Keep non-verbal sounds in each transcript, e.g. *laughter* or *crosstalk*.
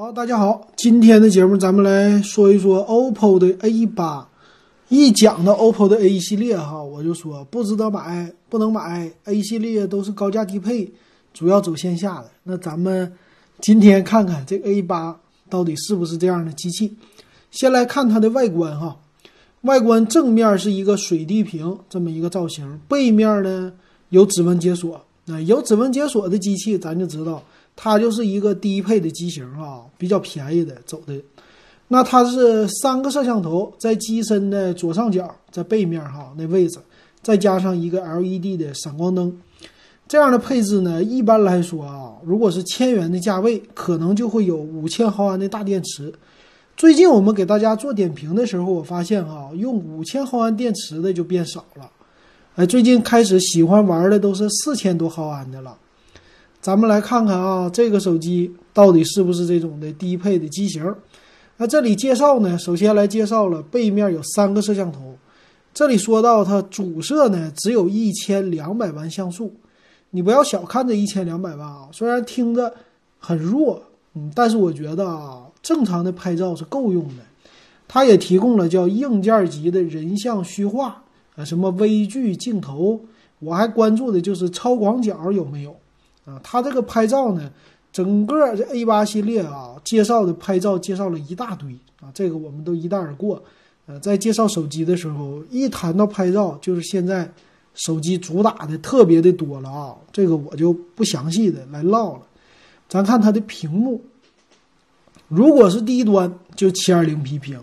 好，大家好，今天的节目咱们来说一说 OPPO 的 A 八。一讲到 OPPO 的 A 系列哈，我就说不值得买，不能买。A 系列都是高价低配，主要走线下的。那咱们今天看看这 A 八到底是不是这样的机器。先来看它的外观哈，外观正面是一个水滴屏这么一个造型，背面呢有指纹解锁。那有指纹解锁的机器，咱就知道。它就是一个低配的机型啊，比较便宜的走的。那它是三个摄像头在机身的左上角，在背面哈那位置，再加上一个 LED 的闪光灯。这样的配置呢，一般来说啊，如果是千元的价位，可能就会有五千毫安的大电池。最近我们给大家做点评的时候，我发现哈，用五千毫安电池的就变少了。哎，最近开始喜欢玩的都是四千多毫安的了。咱们来看看啊，这个手机到底是不是这种的低配的机型？那这里介绍呢，首先来介绍了背面有三个摄像头。这里说到它主摄呢，只有一千两百万像素。你不要小看这一千两百万啊，虽然听着很弱，嗯，但是我觉得啊，正常的拍照是够用的。它也提供了叫硬件级的人像虚化啊，什么微距镜头，我还关注的就是超广角有没有。啊，它这个拍照呢，整个这 A 八系列啊，介绍的拍照介绍了一大堆啊，这个我们都一带而过。呃，在介绍手机的时候，一谈到拍照，就是现在手机主打的特别的多了啊，这个我就不详细的来唠了。咱看它的屏幕，如果是低端就 720P 屏，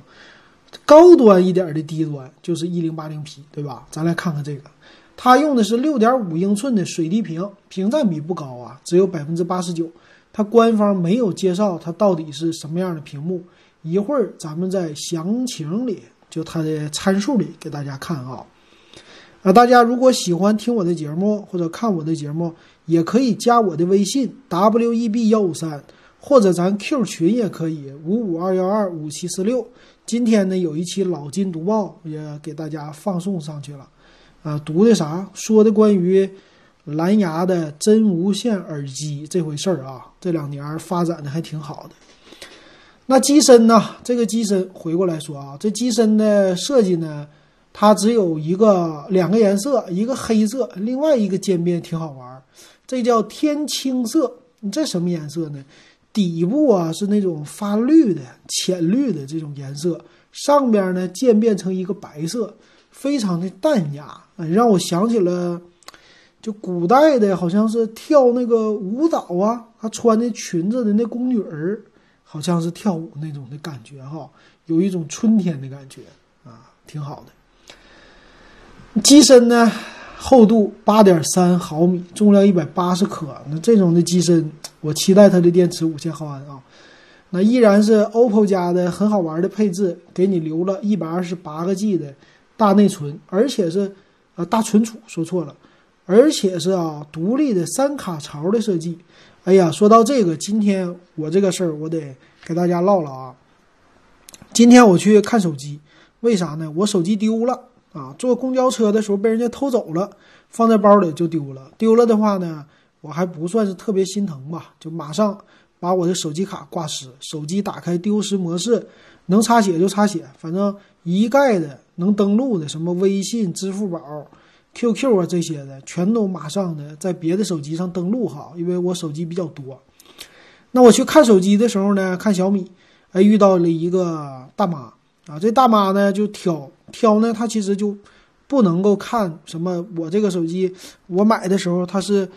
高端一点的低端就是 1080P，对吧？咱来看看这个。它用的是六点五英寸的水滴屏，屏占比不高啊，只有百分之八十九。它官方没有介绍它到底是什么样的屏幕，一会儿咱们在详情里就它的参数里给大家看啊。啊，大家如果喜欢听我的节目或者看我的节目，也可以加我的微信 w e b 幺五三，或者咱 Q 群也可以五五二幺二五七四六。今天呢有一期老金读报也给大家放送上去了。啊，读的啥？说的关于蓝牙的真无线耳机这回事儿啊，这两年发展的还挺好的。那机身呢？这个机身回过来说啊，这机身的设计呢，它只有一个两个颜色，一个黑色，另外一个渐变挺好玩儿，这叫天青色。你这什么颜色呢？底部啊是那种发绿的、浅绿的这种颜色，上边呢渐变成一个白色。非常的淡雅，让我想起了就古代的，好像是跳那个舞蹈啊，她穿的裙子的那宫女儿，好像是跳舞那种的感觉哈，有一种春天的感觉啊，挺好的。机身呢，厚度八点三毫米，重量一百八十克，那这种的机身，我期待它的电池五千毫安啊。那依然是 OPPO 家的很好玩的配置，给你留了一百二十八个 G 的。大内存，而且是，呃，大存储，说错了，而且是啊，独立的三卡槽的设计。哎呀，说到这个，今天我这个事儿，我得给大家唠唠啊。今天我去看手机，为啥呢？我手机丢了啊，坐公交车的时候被人家偷走了，放在包里就丢了。丢了的话呢，我还不算是特别心疼吧，就马上把我的手机卡挂失，手机打开丢失模式，能擦血就擦血，反正一概的。能登录的什么微信、支付宝、QQ 啊这些的，全都马上的在别的手机上登录哈，因为我手机比较多。那我去看手机的时候呢，看小米，哎，遇到了一个大妈啊，这大妈呢就挑挑呢，她其实就不能够看什么我这个手机我买的时候它是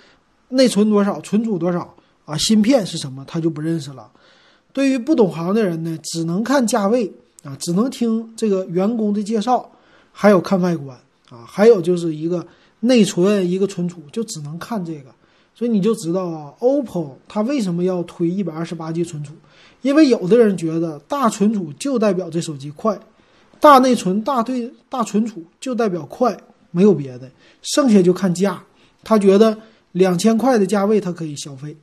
内存多少、存储多少啊、芯片是什么，她就不认识了。对于不懂行的人呢，只能看价位。啊，只能听这个员工的介绍，还有看外观啊，还有就是一个内存，一个存储，就只能看这个。所以你就知道啊，OPPO 它为什么要推一百二十八 G 存储？因为有的人觉得大存储就代表这手机快，大内存、大对大存储就代表快，没有别的，剩下就看价。他觉得两千块的价位他可以消费，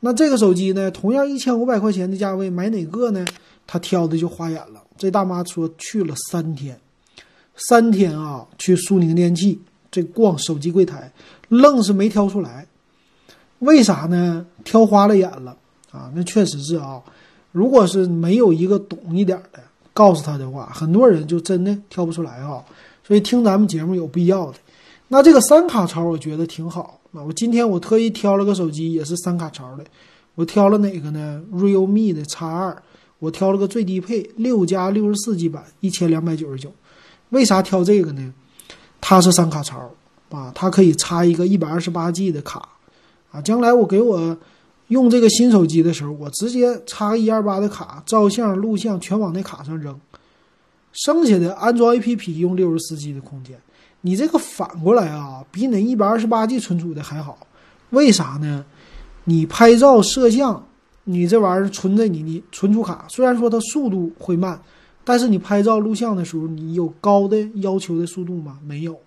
那这个手机呢，同样一千五百块钱的价位买哪个呢？他挑的就花眼了。这大妈说去了三天，三天啊，去苏宁电器这逛手机柜台，愣是没挑出来。为啥呢？挑花了眼了啊！那确实是啊，如果是没有一个懂一点的告诉他的话，很多人就真的挑不出来啊。所以听咱们节目有必要的。那这个三卡槽我觉得挺好。那我今天我特意挑了个手机，也是三卡槽的。我挑了哪个呢？realme 的 X 二。我挑了个最低配六加六十四 G 版，一千两百九十九。为啥挑这个呢？它是三卡槽啊，它可以插一个一百二十八 G 的卡啊。将来我给我用这个新手机的时候，我直接插个一二八的卡，照相、录像全往那卡上扔。剩下的安装 APP 用六十四 G 的空间。你这个反过来啊，比那一百二十八 G 存储的还好。为啥呢？你拍照摄像，你这玩意儿存在你的存储卡，虽然说它速度会慢，但是你拍照录像的时候，你有高的要求的速度吗？没有，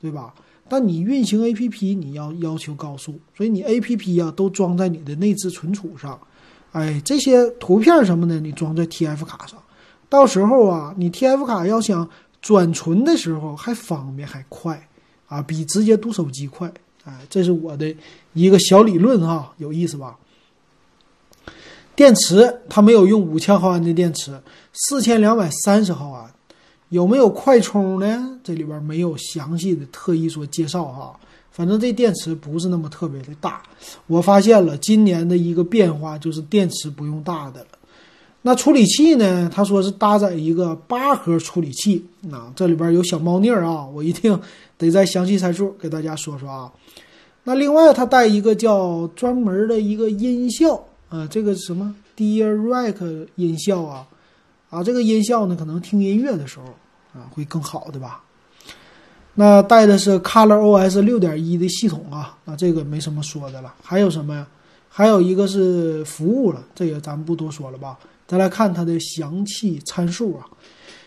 对吧？但你运行 APP，你要要求高速，所以你 APP 呀都装在你的内置存储上。哎，这些图片什么的，你装在 TF 卡上，到时候啊，你 TF 卡要想。转存的时候还方便还快，啊，比直接读手机快，哎，这是我的一个小理论哈，有意思吧？电池它没有用五千毫安的电池，四千两百三十毫安，有没有快充呢？这里边没有详细的特意说介绍哈，反正这电池不是那么特别的大。我发现了今年的一个变化就是电池不用大的了。那处理器呢？他说是搭载一个八核处理器，那这里边有小猫腻儿啊，我一定得在详细参数给大家说说啊。那另外，它带一个叫专门的一个音效呃，这个什么 dear rec 音效啊，啊，这个音效呢，可能听音乐的时候啊会更好的吧。那带的是 Color OS 六点一的系统啊，那这个没什么说的了。还有什么呀？还有一个是服务了，这个咱们不多说了吧。再来看它的详细参数啊，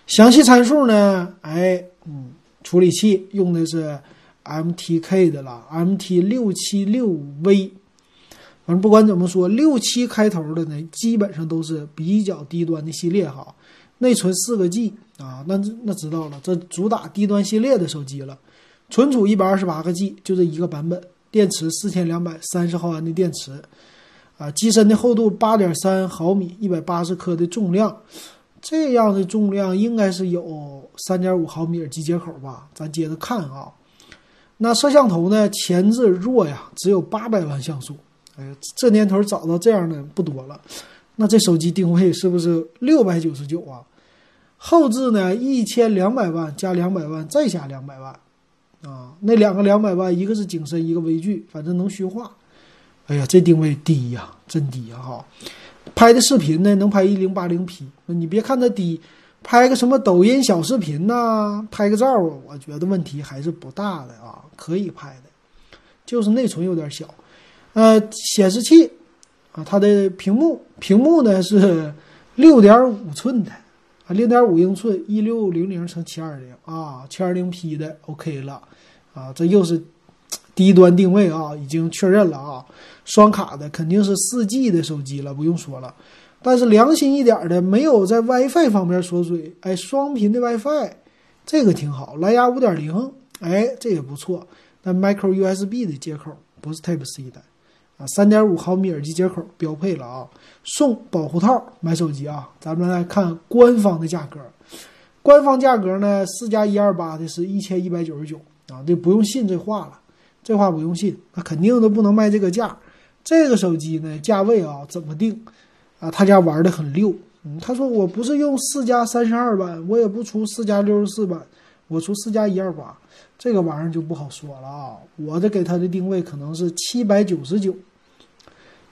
详细参数呢，哎，嗯，处理器用的是 MTK 的了，MT 六七六 V。反正不管怎么说，六七开头的呢，基本上都是比较低端的系列哈。内存四个 G 啊，那那知道了，这主打低端系列的手机了。存储一百二十八个 G，就这一个版本。电池四千两百三十毫安的电池。啊，机身的厚度八点三毫米，一百八十克的重量，这样的重量应该是有三点五毫米耳机接口吧？咱接着看啊。那摄像头呢？前置弱呀，只有八百万像素。哎呀，这年头找到这样的不多了。那这手机定位是不是六百九十九啊？后置呢？一千两百万加两百万再加两百万啊？那两个两百万，一个是景深，一个微距，反正能虚化。哎呀，这定位低呀，真低呀！哈，拍的视频呢，能拍一零八零 P。你别看它低，拍个什么抖音小视频呐，拍个照啊，我觉得问题还是不大的啊，可以拍的。就是内存有点小。呃，显示器啊，它的屏幕屏幕呢是 *laughs* 六点五寸的啊，六点五英寸，一六零零乘七二零啊，七二零 P 的 OK 了啊，这又是。低端定位啊，已经确认了啊，双卡的肯定是四 G 的手机了，不用说了。但是良心一点的，没有在 WiFi 方面缩水，哎，双频的 WiFi，这个挺好。蓝牙五点零，哎，这也不错。但 Micro USB 的接口不是 Type C 的啊，三点五毫米耳机接口标配了啊，送保护套。买手机啊，咱们来看官方的价格，官方价格呢，四加一二八的是一千一百九十九啊，这不用信这话了。这话不用信，那肯定都不能卖这个价。这个手机呢，价位啊怎么定？啊，他家玩的很溜。嗯，他说我不是用四加三十二版，我也不出四加六十四版，我出四加一二八。这个玩意儿就不好说了啊。我这给他的定位可能是七百九十九，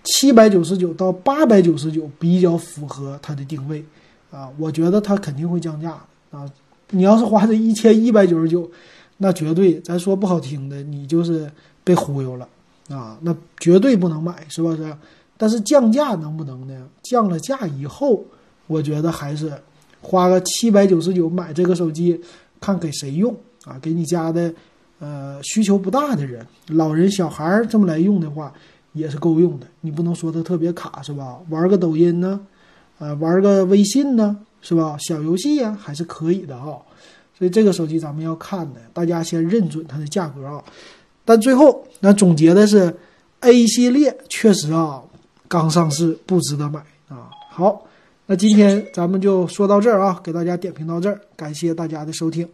七百九十九到八百九十九比较符合他的定位啊。我觉得他肯定会降价啊。你要是花这一千一百九十九。那绝对，咱说不好听的，你就是被忽悠了啊！那绝对不能买，是不是？但是降价能不能呢？降了价以后，我觉得还是花个七百九十九买这个手机，看给谁用啊？给你家的呃需求不大的人，老人、小孩儿这么来用的话，也是够用的。你不能说它特别卡，是吧？玩个抖音呢，呃，玩个微信呢，是吧？小游戏呀，还是可以的啊。所以这个手机咱们要看的，大家先认准它的价格啊。但最后那总结的是，A 系列确实啊刚上市不值得买啊。好，那今天咱们就说到这儿啊，给大家点评到这儿，感谢大家的收听。